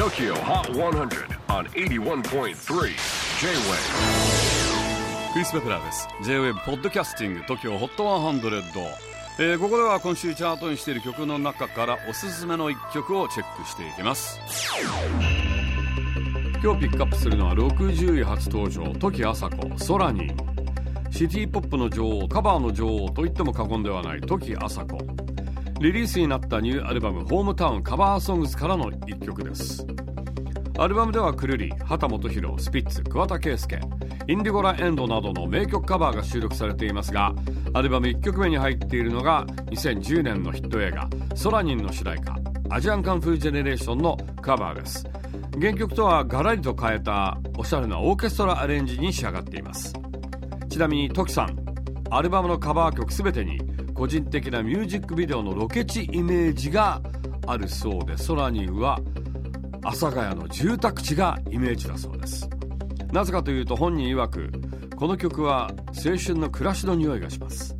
TOKYO HOT 100 on 81.3 J-WAVE. クリス・ベプラーです。J-WAVE ポッドキャスティング TOKYO HOT 100、えー、ここでは今週チャートにしている曲の中からおすすめの一曲をチェックしていきます。今日ピックアップするのは60位初登場 TOKI あさこ空にシティポップの女王カバーの女王と言っても過言ではない時あさこリリースになったニューアルバム「ホームタウンカバーソングス」からの一曲です。アルバムではくるり畑基博スピッツ桑田佳祐インディゴラエンドなどの名曲カバーが収録されていますがアルバム1曲目に入っているのが2010年のヒット映画「ソラニン」の主題歌アジアンカンフージェネレーションのカバーです。原曲とはガラリと変えたおしゃれなオーケストラアレンジに仕上がっています。ちなみにトキさんアルバムのカバー曲全てに個人的なミュージックビデオのロケ地イメージがあるそうでソラニンは阿佐ヶ谷の住宅地がイメージだそうです。なぜかというと本人曰くこの曲は青春の暮らしの匂いがします。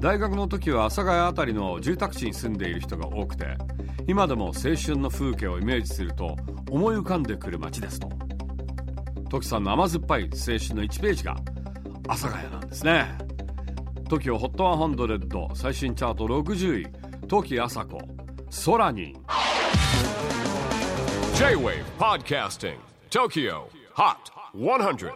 大学の時は阿佐ヶ谷辺りの住宅地に住んでいる人が多くて今でも青春の風景をイメージすると思い浮かんでくる街ですと。トキさんの甘酸っぱい青春の1ページが阿佐ヶ谷なんですね。TOKIOHOT100 最新チャート60位時あさこ空に J-WAVE PODCASTING TOKIOHOT100